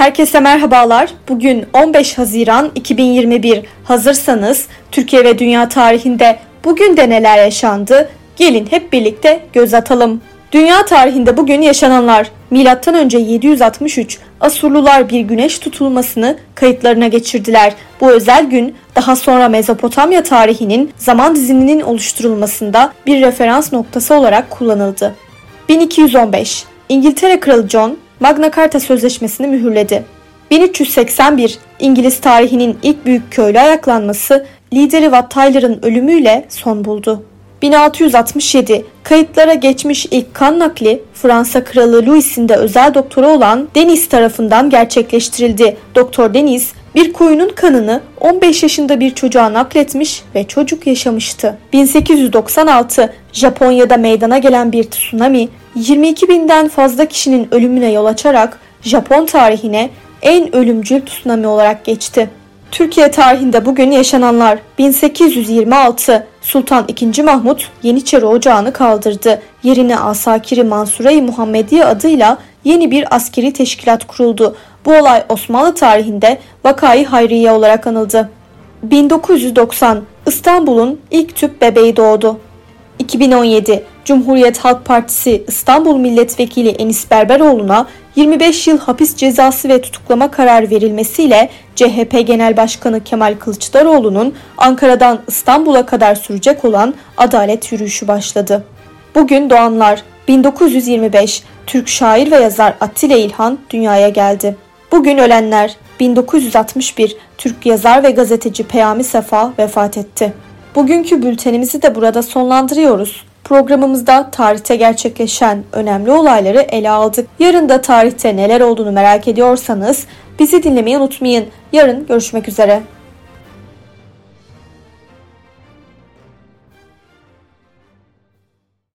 Herkese merhabalar. Bugün 15 Haziran 2021. Hazırsanız Türkiye ve dünya tarihinde bugün de neler yaşandı? Gelin hep birlikte göz atalım. Dünya tarihinde bugün yaşananlar. Milattan önce 763 Asurlular bir güneş tutulmasını kayıtlarına geçirdiler. Bu özel gün daha sonra Mezopotamya tarihinin zaman diziliminin oluşturulmasında bir referans noktası olarak kullanıldı. 1215 İngiltere Kralı John Magna Carta Sözleşmesi'ni mühürledi. 1381 İngiliz tarihinin ilk büyük köylü ayaklanması lideri Wat Tyler'ın ölümüyle son buldu. 1667 kayıtlara geçmiş ilk kan nakli Fransa Kralı Louis'in de özel doktoru olan Denis tarafından gerçekleştirildi. Doktor Denis bir koyunun kanını 15 yaşında bir çocuğa nakletmiş ve çocuk yaşamıştı. 1896 Japonya'da meydana gelen bir tsunami 22 binden fazla kişinin ölümüne yol açarak Japon tarihine en ölümcül tsunami olarak geçti. Türkiye tarihinde bugün yaşananlar 1826 Sultan II. Mahmut Yeniçeri Ocağı'nı kaldırdı. Yerine Asakiri Mansure-i Muhammediye adıyla yeni bir askeri teşkilat kuruldu. Bu olay Osmanlı tarihinde Vakayı Hayriye olarak anıldı. 1990 İstanbul'un ilk tüp bebeği doğdu. 2017 Cumhuriyet Halk Partisi İstanbul Milletvekili Enis Berberoğlu'na 25 yıl hapis cezası ve tutuklama kararı verilmesiyle CHP Genel Başkanı Kemal Kılıçdaroğlu'nun Ankara'dan İstanbul'a kadar sürecek olan adalet yürüyüşü başladı. Bugün doğanlar 1925 Türk şair ve yazar Attila İlhan dünyaya geldi. Bugün ölenler 1961 Türk yazar ve gazeteci Peyami Sefa vefat etti. Bugünkü bültenimizi de burada sonlandırıyoruz. Programımızda tarihte gerçekleşen önemli olayları ele aldık. Yarın da tarihte neler olduğunu merak ediyorsanız bizi dinlemeyi unutmayın. Yarın görüşmek üzere.